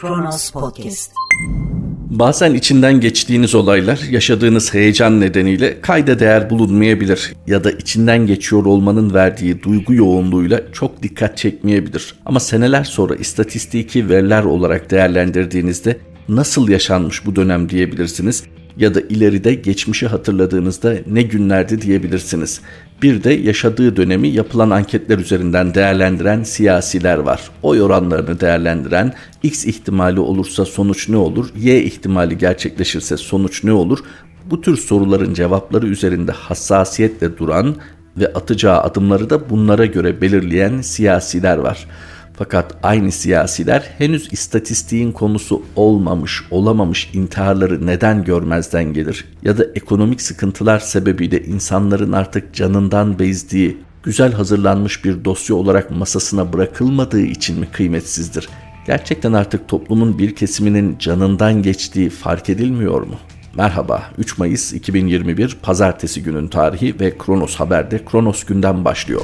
Kronos Podcast. Bazen içinden geçtiğiniz olaylar yaşadığınız heyecan nedeniyle kayda değer bulunmayabilir ya da içinden geçiyor olmanın verdiği duygu yoğunluğuyla çok dikkat çekmeyebilir. Ama seneler sonra istatistiki veriler olarak değerlendirdiğinizde nasıl yaşanmış bu dönem diyebilirsiniz ya da ileride geçmişi hatırladığınızda ne günlerdi diyebilirsiniz. Bir de yaşadığı dönemi yapılan anketler üzerinden değerlendiren siyasiler var. Oy oranlarını değerlendiren X ihtimali olursa sonuç ne olur, Y ihtimali gerçekleşirse sonuç ne olur? Bu tür soruların cevapları üzerinde hassasiyetle duran ve atacağı adımları da bunlara göre belirleyen siyasiler var. Fakat aynı siyasiler henüz istatistiğin konusu olmamış, olamamış intiharları neden görmezden gelir? Ya da ekonomik sıkıntılar sebebiyle insanların artık canından bezdiği, güzel hazırlanmış bir dosya olarak masasına bırakılmadığı için mi kıymetsizdir? Gerçekten artık toplumun bir kesiminin canından geçtiği fark edilmiyor mu? Merhaba, 3 Mayıs 2021 Pazartesi günün tarihi ve Kronos Haber'de Kronos günden başlıyor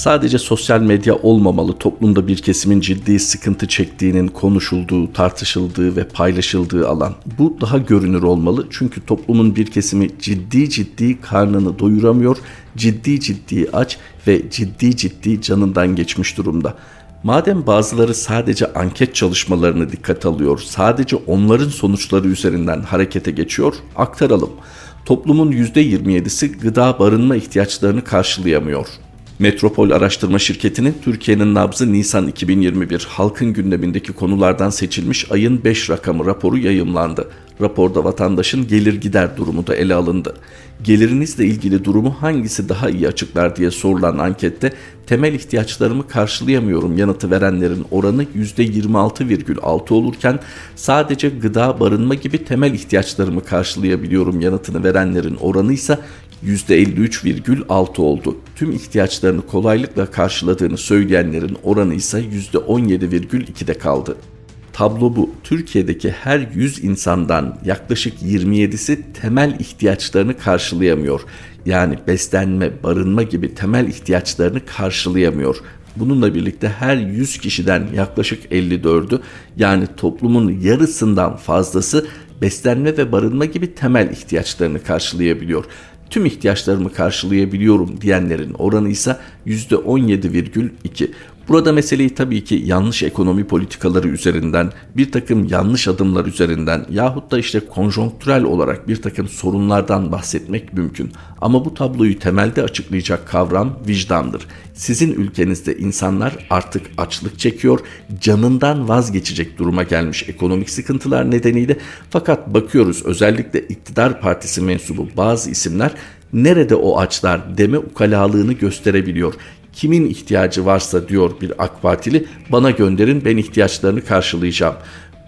sadece sosyal medya olmamalı toplumda bir kesimin ciddi sıkıntı çektiğinin konuşulduğu, tartışıldığı ve paylaşıldığı alan. Bu daha görünür olmalı çünkü toplumun bir kesimi ciddi ciddi karnını doyuramıyor, ciddi ciddi aç ve ciddi ciddi canından geçmiş durumda. Madem bazıları sadece anket çalışmalarını dikkat alıyor, sadece onların sonuçları üzerinden harekete geçiyor, aktaralım. Toplumun %27'si gıda barınma ihtiyaçlarını karşılayamıyor. Metropol Araştırma Şirketi'nin Türkiye'nin nabzı Nisan 2021 halkın gündemindeki konulardan seçilmiş ayın 5 rakamı raporu yayımlandı. Raporda vatandaşın gelir gider durumu da ele alındı. Gelirininizle ilgili durumu hangisi daha iyi açıklar diye sorulan ankette temel ihtiyaçlarımı karşılayamıyorum yanıtı verenlerin oranı %26,6 olurken sadece gıda, barınma gibi temel ihtiyaçlarımı karşılayabiliyorum yanıtını verenlerin oranı ise %53,6 oldu. Tüm ihtiyaçlarını kolaylıkla karşıladığını söyleyenlerin oranı ise %17,2'de kaldı. Tablo bu. Türkiye'deki her 100 insandan yaklaşık 27'si temel ihtiyaçlarını karşılayamıyor. Yani beslenme, barınma gibi temel ihtiyaçlarını karşılayamıyor. Bununla birlikte her 100 kişiden yaklaşık 54'ü yani toplumun yarısından fazlası beslenme ve barınma gibi temel ihtiyaçlarını karşılayabiliyor tüm ihtiyaçlarımı karşılayabiliyorum diyenlerin oranı ise %17,2. Burada meseleyi tabii ki yanlış ekonomi politikaları üzerinden, bir takım yanlış adımlar üzerinden yahut da işte konjonktürel olarak bir takım sorunlardan bahsetmek mümkün. Ama bu tabloyu temelde açıklayacak kavram vicdandır. Sizin ülkenizde insanlar artık açlık çekiyor, canından vazgeçecek duruma gelmiş ekonomik sıkıntılar nedeniyle fakat bakıyoruz özellikle iktidar partisi mensubu bazı isimler nerede o açlar deme ukalalığını gösterebiliyor kimin ihtiyacı varsa diyor bir AK Partili bana gönderin ben ihtiyaçlarını karşılayacağım.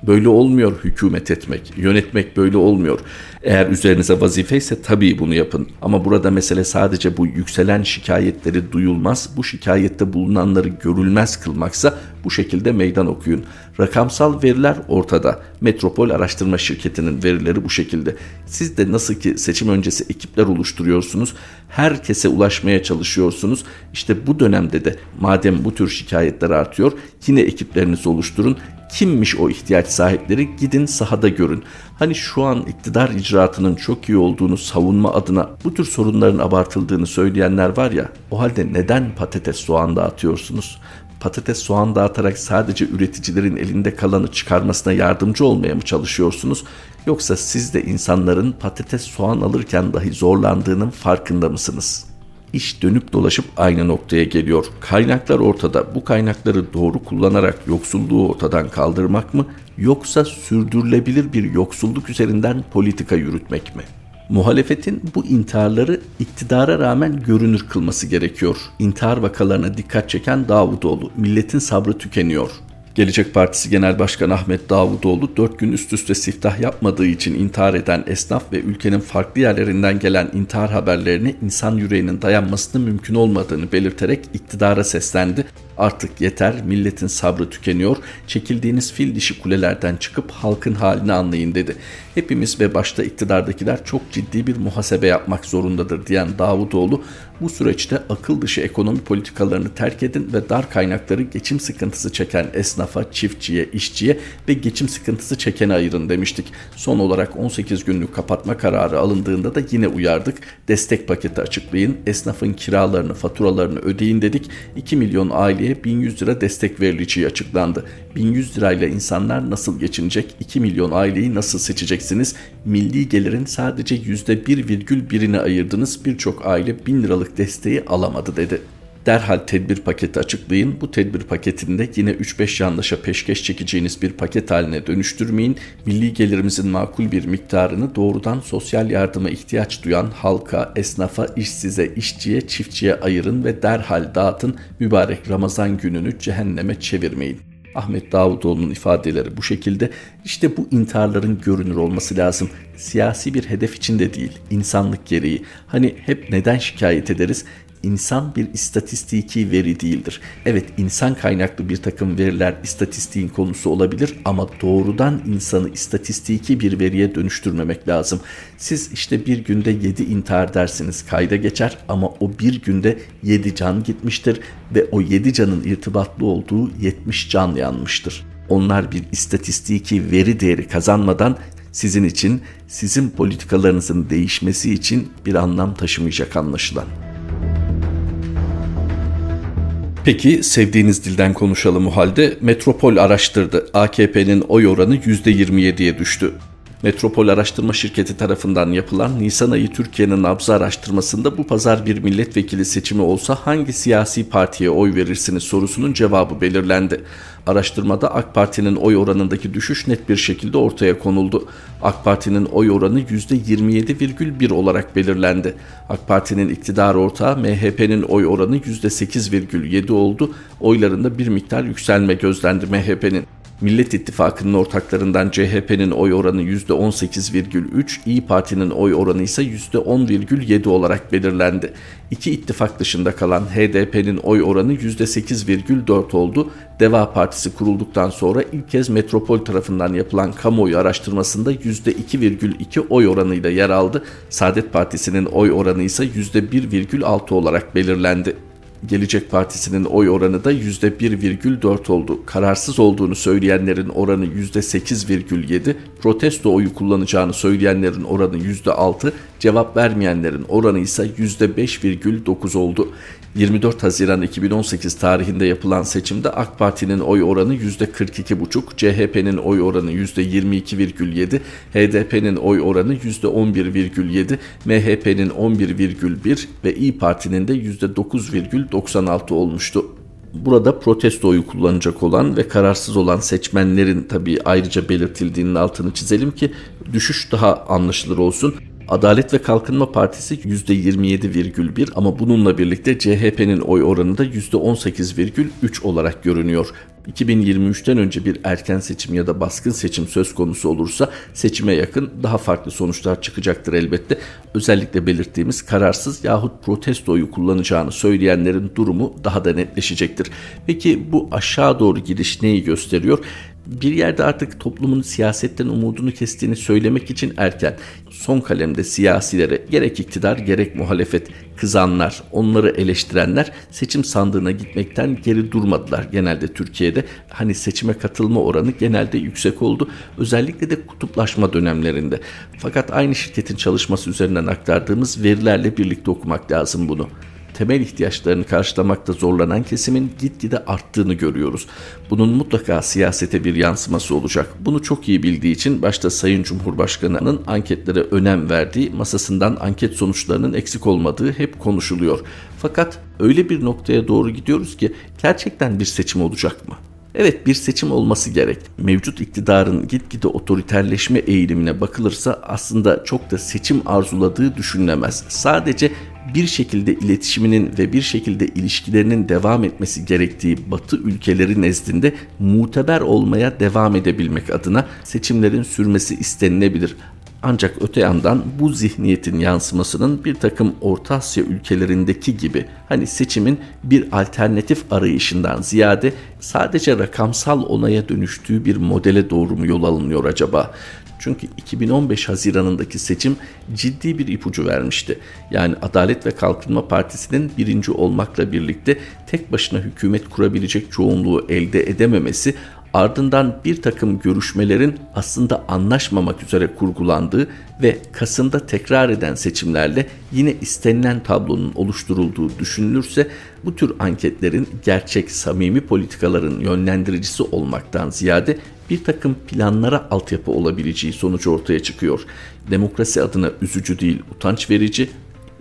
Böyle olmuyor hükümet etmek, yönetmek böyle olmuyor. Eğer üzerinize vazife ise tabii bunu yapın. Ama burada mesele sadece bu yükselen şikayetleri duyulmaz, bu şikayette bulunanları görülmez kılmaksa bu şekilde meydan okuyun. Rakamsal veriler ortada. Metropol Araştırma Şirketi'nin verileri bu şekilde. Siz de nasıl ki seçim öncesi ekipler oluşturuyorsunuz, herkese ulaşmaya çalışıyorsunuz. İşte bu dönemde de madem bu tür şikayetler artıyor, yine ekiplerinizi oluşturun kimmiş o ihtiyaç sahipleri gidin sahada görün. Hani şu an iktidar icraatının çok iyi olduğunu savunma adına bu tür sorunların abartıldığını söyleyenler var ya o halde neden patates soğan dağıtıyorsunuz? Patates soğan dağıtarak sadece üreticilerin elinde kalanı çıkarmasına yardımcı olmaya mı çalışıyorsunuz? Yoksa siz de insanların patates soğan alırken dahi zorlandığının farkında mısınız?'' iş dönüp dolaşıp aynı noktaya geliyor. Kaynaklar ortada. Bu kaynakları doğru kullanarak yoksulluğu ortadan kaldırmak mı yoksa sürdürülebilir bir yoksulluk üzerinden politika yürütmek mi? Muhalefetin bu intiharları iktidara rağmen görünür kılması gerekiyor. İntihar vakalarına dikkat çeken Davutoğlu, milletin sabrı tükeniyor. Gelecek Partisi Genel Başkanı Ahmet Davutoğlu 4 gün üst üste siftah yapmadığı için intihar eden esnaf ve ülkenin farklı yerlerinden gelen intihar haberlerini insan yüreğinin dayanmasının mümkün olmadığını belirterek iktidara seslendi. Artık yeter, milletin sabrı tükeniyor, çekildiğiniz fil dişi kulelerden çıkıp halkın halini anlayın dedi. Hepimiz ve başta iktidardakiler çok ciddi bir muhasebe yapmak zorundadır diyen Davutoğlu, bu süreçte akıl dışı ekonomi politikalarını terk edin ve dar kaynakları geçim sıkıntısı çeken esnafa, çiftçiye, işçiye ve geçim sıkıntısı çekene ayırın demiştik. Son olarak 18 günlük kapatma kararı alındığında da yine uyardık. Destek paketi açıklayın, esnafın kiralarını, faturalarını ödeyin dedik. 2 milyon aileye 1100 lira destek verileceği açıklandı. 1100 lirayla insanlar nasıl geçinecek? 2 milyon aileyi nasıl seçeceksiniz? Milli gelirin sadece %1,1'ini ayırdınız. Birçok aile 1000 liralık desteği alamadı dedi. Derhal tedbir paketi açıklayın. Bu tedbir paketinde yine 3-5 yandaşa peşkeş çekeceğiniz bir paket haline dönüştürmeyin. Milli gelirimizin makul bir miktarını doğrudan sosyal yardıma ihtiyaç duyan halka, esnafa, işsize, işçiye, çiftçiye ayırın ve derhal dağıtın. Mübarek Ramazan gününü cehenneme çevirmeyin. Ahmet Davutoğlu'nun ifadeleri bu şekilde. İşte bu intiharların görünür olması lazım. Siyasi bir hedef içinde değil, insanlık gereği. Hani hep neden şikayet ederiz? İnsan bir istatistiki veri değildir. Evet insan kaynaklı bir takım veriler istatistiğin konusu olabilir ama doğrudan insanı istatistiki bir veriye dönüştürmemek lazım. Siz işte bir günde 7 intihar dersiniz kayda geçer ama o bir günde 7 can gitmiştir ve o 7 canın irtibatlı olduğu 70 can yanmıştır. Onlar bir istatistiki veri değeri kazanmadan sizin için, sizin politikalarınızın değişmesi için bir anlam taşımayacak anlaşılan. Peki sevdiğiniz dilden konuşalım o halde. Metropol araştırdı. AKP'nin oy oranı %27'ye düştü. Metropol Araştırma Şirketi tarafından yapılan Nisan ayı Türkiye'nin nabzı araştırmasında bu pazar bir milletvekili seçimi olsa hangi siyasi partiye oy verirsiniz sorusunun cevabı belirlendi. Araştırmada AK Parti'nin oy oranındaki düşüş net bir şekilde ortaya konuldu. AK Parti'nin oy oranı %27,1 olarak belirlendi. AK Parti'nin iktidar ortağı MHP'nin oy oranı %8,7 oldu. Oylarında bir miktar yükselme gözlendi MHP'nin. Millet İttifakı'nın ortaklarından CHP'nin oy oranı %18,3, İyi Parti'nin oy oranı ise %10,7 olarak belirlendi. İki ittifak dışında kalan HDP'nin oy oranı %8,4 oldu. Deva Partisi kurulduktan sonra ilk kez Metropol tarafından yapılan kamuoyu araştırmasında %2,2 oy oranıyla yer aldı. Saadet Partisi'nin oy oranı ise %1,6 olarak belirlendi. Gelecek Partisi'nin oy oranı da %1,4 oldu. Kararsız olduğunu söyleyenlerin oranı %8,7, protesto oyu kullanacağını söyleyenlerin oranı %6, cevap vermeyenlerin oranı ise %5,9 oldu. 24 Haziran 2018 tarihinde yapılan seçimde AK Parti'nin oy oranı %42,5, CHP'nin oy oranı %22,7, HDP'nin oy oranı %11,7, MHP'nin 11,1 ve İyi Parti'nin de %9,96 olmuştu. Burada protesto oyu kullanacak olan ve kararsız olan seçmenlerin tabii ayrıca belirtildiğinin altını çizelim ki düşüş daha anlaşılır olsun. Adalet ve Kalkınma Partisi %27,1 ama bununla birlikte CHP'nin oy oranı da %18,3 olarak görünüyor. 2023'ten önce bir erken seçim ya da baskın seçim söz konusu olursa seçime yakın daha farklı sonuçlar çıkacaktır elbette. Özellikle belirttiğimiz kararsız yahut protestoyu kullanacağını söyleyenlerin durumu daha da netleşecektir. Peki bu aşağı doğru gidiş neyi gösteriyor? Bir yerde artık toplumun siyasetten umudunu kestiğini söylemek için erken. Son kalemde siyasilere gerek iktidar gerek muhalefet kızanlar, onları eleştirenler seçim sandığına gitmekten geri durmadılar genelde Türkiye'de. Hani seçime katılma oranı genelde yüksek oldu. Özellikle de kutuplaşma dönemlerinde. Fakat aynı şirketin çalışması üzerinden aktardığımız verilerle birlikte okumak lazım bunu temel ihtiyaçlarını karşılamakta zorlanan kesimin gitgide arttığını görüyoruz. Bunun mutlaka siyasete bir yansıması olacak. Bunu çok iyi bildiği için başta Sayın Cumhurbaşkanı'nın anketlere önem verdiği, masasından anket sonuçlarının eksik olmadığı hep konuşuluyor. Fakat öyle bir noktaya doğru gidiyoruz ki gerçekten bir seçim olacak mı? Evet bir seçim olması gerek. Mevcut iktidarın gitgide otoriterleşme eğilimine bakılırsa aslında çok da seçim arzuladığı düşünülemez. Sadece bir şekilde iletişiminin ve bir şekilde ilişkilerinin devam etmesi gerektiği Batı ülkeleri nezdinde muteber olmaya devam edebilmek adına seçimlerin sürmesi istenilebilir. Ancak öte yandan bu zihniyetin yansımasının bir takım Orta Asya ülkelerindeki gibi hani seçimin bir alternatif arayışından ziyade sadece rakamsal onaya dönüştüğü bir modele doğru mu yol alınıyor acaba? Çünkü 2015 Haziran'ındaki seçim ciddi bir ipucu vermişti. Yani Adalet ve Kalkınma Partisi'nin birinci olmakla birlikte tek başına hükümet kurabilecek çoğunluğu elde edememesi ardından bir takım görüşmelerin aslında anlaşmamak üzere kurgulandığı ve Kasım'da tekrar eden seçimlerle yine istenilen tablonun oluşturulduğu düşünülürse bu tür anketlerin gerçek samimi politikaların yönlendiricisi olmaktan ziyade bir takım planlara altyapı olabileceği sonucu ortaya çıkıyor. Demokrasi adına üzücü değil utanç verici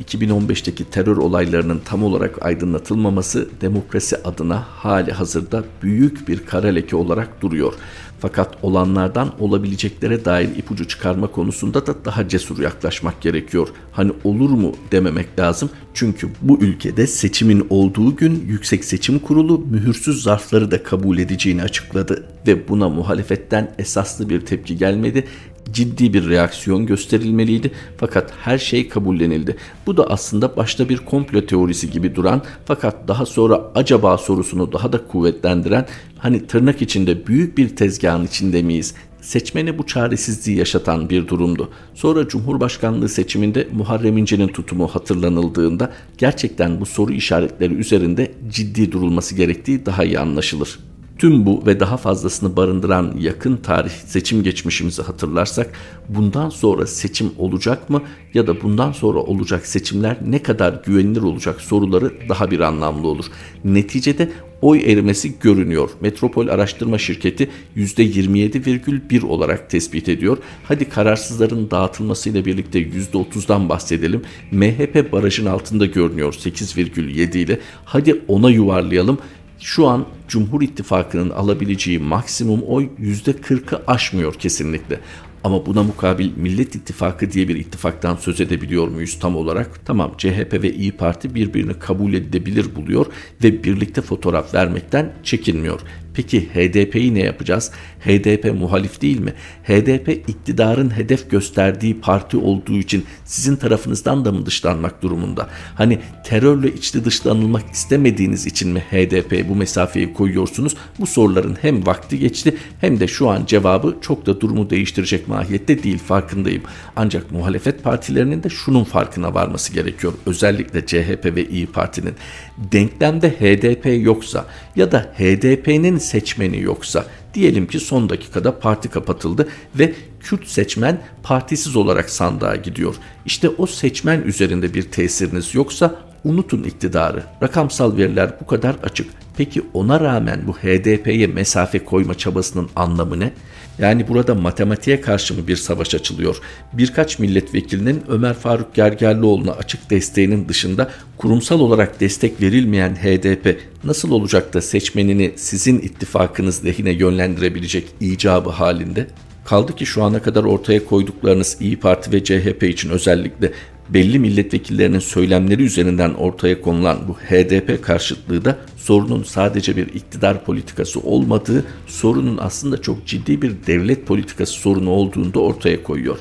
2015'teki terör olaylarının tam olarak aydınlatılmaması demokrasi adına hali hazırda büyük bir kara leke olarak duruyor. Fakat olanlardan olabileceklere dair ipucu çıkarma konusunda da daha cesur yaklaşmak gerekiyor. Hani olur mu dememek lazım. Çünkü bu ülkede seçimin olduğu gün Yüksek Seçim Kurulu mühürsüz zarfları da kabul edeceğini açıkladı ve buna muhalefetten esaslı bir tepki gelmedi ciddi bir reaksiyon gösterilmeliydi fakat her şey kabullenildi. Bu da aslında başta bir komplo teorisi gibi duran fakat daha sonra acaba sorusunu daha da kuvvetlendiren hani tırnak içinde büyük bir tezgahın içinde miyiz? Seçmeni bu çaresizliği yaşatan bir durumdu. Sonra Cumhurbaşkanlığı seçiminde Muharrem İnce'nin tutumu hatırlanıldığında gerçekten bu soru işaretleri üzerinde ciddi durulması gerektiği daha iyi anlaşılır. Tüm bu ve daha fazlasını barındıran yakın tarih seçim geçmişimizi hatırlarsak bundan sonra seçim olacak mı ya da bundan sonra olacak seçimler ne kadar güvenilir olacak soruları daha bir anlamlı olur. Neticede oy erimesi görünüyor. Metropol Araştırma Şirketi %27,1 olarak tespit ediyor. Hadi kararsızların dağıtılmasıyla birlikte %30'dan bahsedelim. MHP barajın altında görünüyor 8,7 ile. Hadi ona yuvarlayalım. Şu an Cumhur İttifakı'nın alabileceği maksimum oy %40'ı aşmıyor kesinlikle. Ama buna mukabil Millet İttifakı diye bir ittifaktan söz edebiliyor muyuz tam olarak? Tamam CHP ve İyi Parti birbirini kabul edilebilir buluyor ve birlikte fotoğraf vermekten çekinmiyor. Peki HDP'yi ne yapacağız? HDP muhalif değil mi? HDP iktidarın hedef gösterdiği parti olduğu için sizin tarafınızdan da mı dışlanmak durumunda? Hani terörle içli dışlanılmak istemediğiniz için mi HDP bu mesafeyi koyuyorsunuz? Bu soruların hem vakti geçti hem de şu an cevabı çok da durumu değiştirecek mahiyette değil farkındayım. Ancak muhalefet partilerinin de şunun farkına varması gerekiyor. Özellikle CHP ve İyi Parti'nin denklemde HDP yoksa ya da HDP'nin seçmeni yoksa diyelim ki son dakikada parti kapatıldı ve Kürt seçmen partisiz olarak sandığa gidiyor. İşte o seçmen üzerinde bir tesiriniz yoksa unutun iktidarı. Rakamsal veriler bu kadar açık. Peki ona rağmen bu HDP'ye mesafe koyma çabasının anlamı ne? Yani burada matematiğe karşı mı bir savaş açılıyor? Birkaç milletvekilinin Ömer Faruk Gergerlioğlu'na açık desteğinin dışında kurumsal olarak destek verilmeyen HDP nasıl olacak da seçmenini sizin ittifakınız lehine yönlendirebilecek icabı halinde? Kaldı ki şu ana kadar ortaya koyduklarınız İyi Parti ve CHP için özellikle belli milletvekillerinin söylemleri üzerinden ortaya konulan bu HDP karşıtlığı da sorunun sadece bir iktidar politikası olmadığı, sorunun aslında çok ciddi bir devlet politikası sorunu olduğunu da ortaya koyuyor.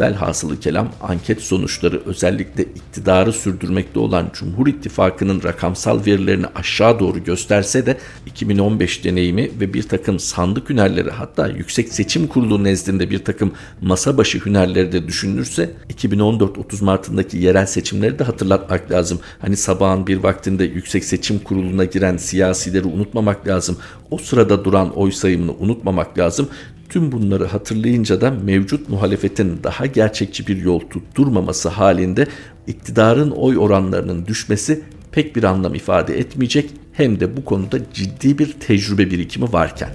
Velhasılı kelam anket sonuçları özellikle iktidarı sürdürmekte olan Cumhur İttifakı'nın rakamsal verilerini aşağı doğru gösterse de 2015 deneyimi ve bir takım sandık hünerleri hatta Yüksek Seçim Kurulu nezdinde bir takım masa başı hünerleri de düşünülürse 2014 30 Mart'ındaki yerel seçimleri de hatırlatmak lazım. Hani sabahın bir vaktinde Yüksek Seçim Kurulu'na giren siyasileri unutmamak lazım. O sırada duran oy sayımını unutmamak lazım. Tüm bunları hatırlayınca da mevcut muhalefetin daha gerçekçi bir yol tutturmaması halinde iktidarın oy oranlarının düşmesi pek bir anlam ifade etmeyecek hem de bu konuda ciddi bir tecrübe birikimi varken.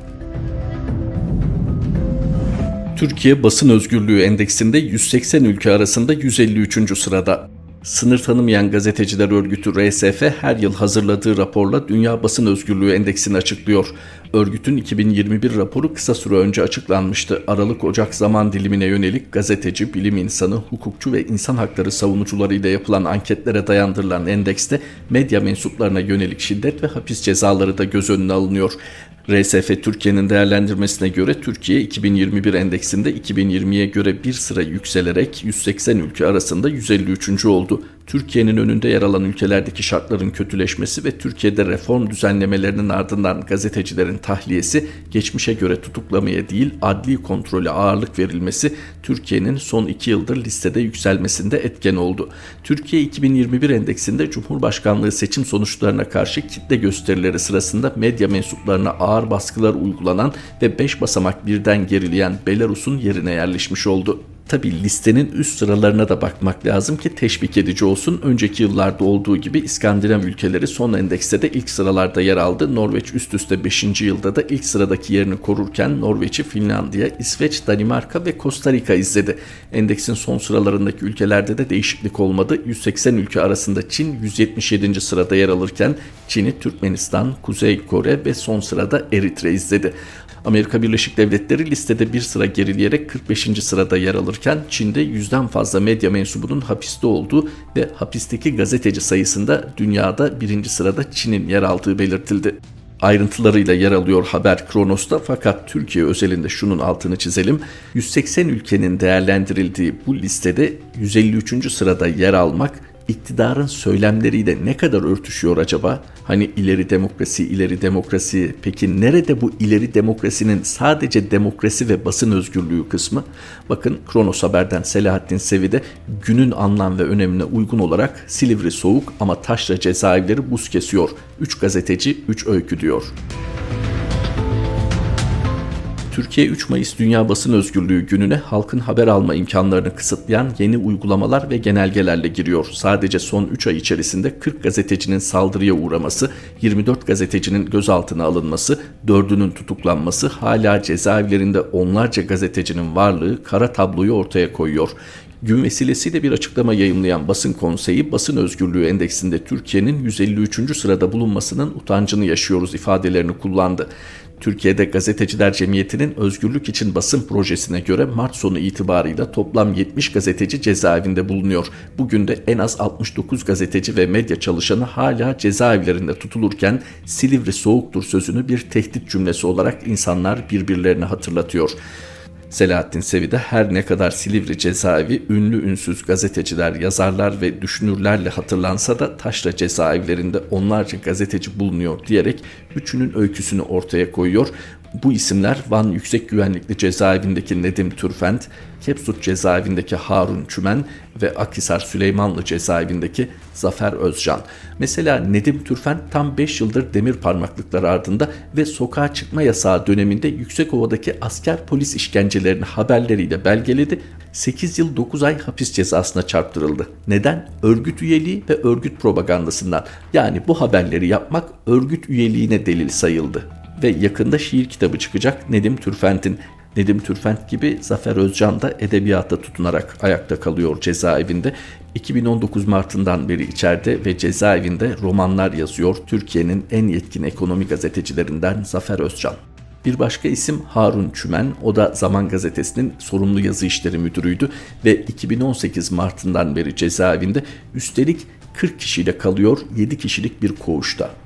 Türkiye Basın Özgürlüğü Endeksinde 180 ülke arasında 153. sırada. Sınır tanımayan gazeteciler örgütü RSF her yıl hazırladığı raporla Dünya Basın Özgürlüğü Endeksini açıklıyor. Örgütün 2021 raporu kısa süre önce açıklanmıştı. Aralık-Ocak zaman dilimine yönelik gazeteci, bilim insanı, hukukçu ve insan hakları savunucularıyla yapılan anketlere dayandırılan endekste medya mensuplarına yönelik şiddet ve hapis cezaları da göz önüne alınıyor. RSF Türkiye'nin değerlendirmesine göre Türkiye 2021 endeksinde 2020'ye göre bir sıra yükselerek 180 ülke arasında 153. oldu. Türkiye'nin önünde yer alan ülkelerdeki şartların kötüleşmesi ve Türkiye'de reform düzenlemelerinin ardından gazetecilerin tahliyesi, geçmişe göre tutuklamaya değil adli kontrole ağırlık verilmesi Türkiye'nin son iki yıldır listede yükselmesinde etken oldu. Türkiye 2021 endeksinde Cumhurbaşkanlığı seçim sonuçlarına karşı kitle gösterileri sırasında medya mensuplarına ağır baskılar uygulanan ve 5 basamak birden gerileyen Belarus'un yerine yerleşmiş oldu. Tabi listenin üst sıralarına da bakmak lazım ki teşvik edici olsun. Önceki yıllarda olduğu gibi İskandinav ülkeleri son endekste de ilk sıralarda yer aldı. Norveç üst üste 5. yılda da ilk sıradaki yerini korurken Norveç'i Finlandiya, İsveç, Danimarka ve Costa Rica izledi. Endeksin son sıralarındaki ülkelerde de değişiklik olmadı. 180 ülke arasında Çin 177. sırada yer alırken Çin'i Türkmenistan, Kuzey Kore ve son sırada Eritre izledi. Amerika Birleşik Devletleri listede bir sıra gerileyerek 45. sırada yer alırken Çin'de yüzden fazla medya mensubunun hapiste olduğu ve hapisteki gazeteci sayısında dünyada birinci sırada Çin'in yer aldığı belirtildi ayrıntılarıyla yer alıyor haber Kronos'ta fakat Türkiye özelinde şunun altını çizelim. 180 ülkenin değerlendirildiği bu listede 153. sırada yer almak iktidarın söylemleriyle ne kadar örtüşüyor acaba? Hani ileri demokrasi, ileri demokrasi. Peki nerede bu ileri demokrasinin sadece demokrasi ve basın özgürlüğü kısmı? Bakın Kronos Haber'den Selahattin Sevi'de günün anlam ve önemine uygun olarak Silivri soğuk ama taşra cezaevleri buz kesiyor. 3 gazeteci 3 öykü diyor. Türkiye 3 Mayıs Dünya Basın Özgürlüğü gününe halkın haber alma imkanlarını kısıtlayan yeni uygulamalar ve genelgelerle giriyor. Sadece son 3 ay içerisinde 40 gazetecinin saldırıya uğraması, 24 gazetecinin gözaltına alınması, 4'ünün tutuklanması, hala cezaevlerinde onlarca gazetecinin varlığı kara tabloyu ortaya koyuyor. Gün vesilesiyle bir açıklama yayımlayan basın konseyi basın özgürlüğü endeksinde Türkiye'nin 153. sırada bulunmasının utancını yaşıyoruz ifadelerini kullandı. Türkiye'de Gazeteciler Cemiyeti'nin Özgürlük için Basın projesine göre Mart sonu itibarıyla toplam 70 gazeteci cezaevinde bulunuyor. Bugün de en az 69 gazeteci ve medya çalışanı hala cezaevlerinde tutulurken Silivri soğuktur sözünü bir tehdit cümlesi olarak insanlar birbirlerine hatırlatıyor. Selahattin Sevi'de her ne kadar Silivri cezaevi ünlü ünsüz gazeteciler, yazarlar ve düşünürlerle hatırlansa da taşra cezaevlerinde onlarca gazeteci bulunuyor diyerek üçünün öyküsünü ortaya koyuyor. Bu isimler Van Yüksek Güvenlikli Cezaevindeki Nedim Türfent, Kepsut Cezaevindeki Harun Çümen ve Akhisar Süleymanlı Cezaevindeki Zafer Özcan. Mesela Nedim Türfent tam 5 yıldır demir parmaklıklar ardında ve sokağa çıkma yasağı döneminde Yüksekova'daki asker polis işkencelerini haberleriyle belgeledi 8 yıl 9 ay hapis cezasına çarptırıldı. Neden? Örgüt üyeliği ve örgüt propagandasından. Yani bu haberleri yapmak örgüt üyeliğine delil sayıldı ve yakında şiir kitabı çıkacak Nedim Türfent'in. Nedim Türfent gibi Zafer Özcan da edebiyata tutunarak ayakta kalıyor cezaevinde. 2019 Mart'ından beri içeride ve cezaevinde romanlar yazıyor Türkiye'nin en yetkin ekonomi gazetecilerinden Zafer Özcan. Bir başka isim Harun Çümen, o da Zaman Gazetesi'nin sorumlu yazı işleri müdürüydü ve 2018 Mart'ından beri cezaevinde üstelik 40 kişiyle kalıyor 7 kişilik bir koğuşta.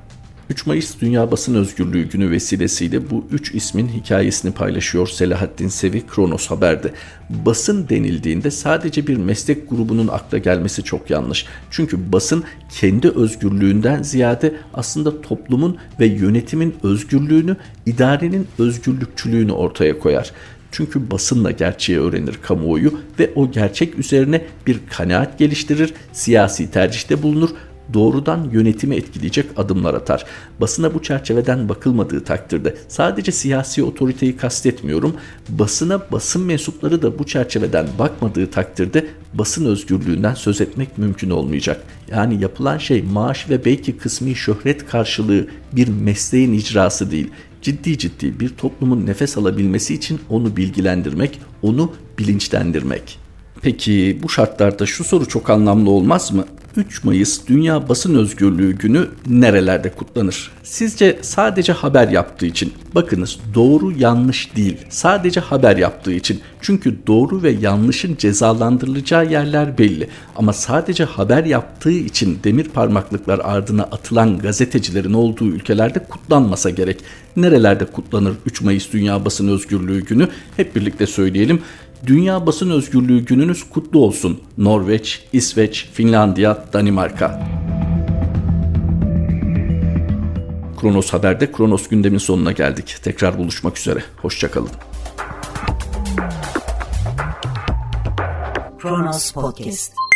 3 Mayıs Dünya Basın Özgürlüğü Günü vesilesiyle bu üç ismin hikayesini paylaşıyor Selahattin Sevi Kronos Haber'de. Basın denildiğinde sadece bir meslek grubunun akla gelmesi çok yanlış. Çünkü basın kendi özgürlüğünden ziyade aslında toplumun ve yönetimin özgürlüğünü, idarenin özgürlükçülüğünü ortaya koyar. Çünkü basınla gerçeği öğrenir kamuoyu ve o gerçek üzerine bir kanaat geliştirir, siyasi tercihte bulunur doğrudan yönetimi etkileyecek adımlar atar. Basına bu çerçeveden bakılmadığı takdirde sadece siyasi otoriteyi kastetmiyorum. Basına basın mensupları da bu çerçeveden bakmadığı takdirde basın özgürlüğünden söz etmek mümkün olmayacak. Yani yapılan şey maaş ve belki kısmi şöhret karşılığı bir mesleğin icrası değil. Ciddi ciddi bir toplumun nefes alabilmesi için onu bilgilendirmek, onu bilinçlendirmek. Peki bu şartlarda şu soru çok anlamlı olmaz mı? 3 Mayıs Dünya Basın Özgürlüğü Günü nerelerde kutlanır? Sizce sadece haber yaptığı için, bakınız doğru yanlış değil, sadece haber yaptığı için. Çünkü doğru ve yanlışın cezalandırılacağı yerler belli. Ama sadece haber yaptığı için demir parmaklıklar ardına atılan gazetecilerin olduğu ülkelerde kutlanmasa gerek. Nerelerde kutlanır 3 Mayıs Dünya Basın Özgürlüğü Günü? Hep birlikte söyleyelim. Dünya Basın Özgürlüğü Gününüz kutlu olsun. Norveç, İsveç, Finlandiya, Danimarka. Kronos Haber'de Kronos gündemin sonuna geldik. Tekrar buluşmak üzere. Hoşçakalın. Kronos Podcast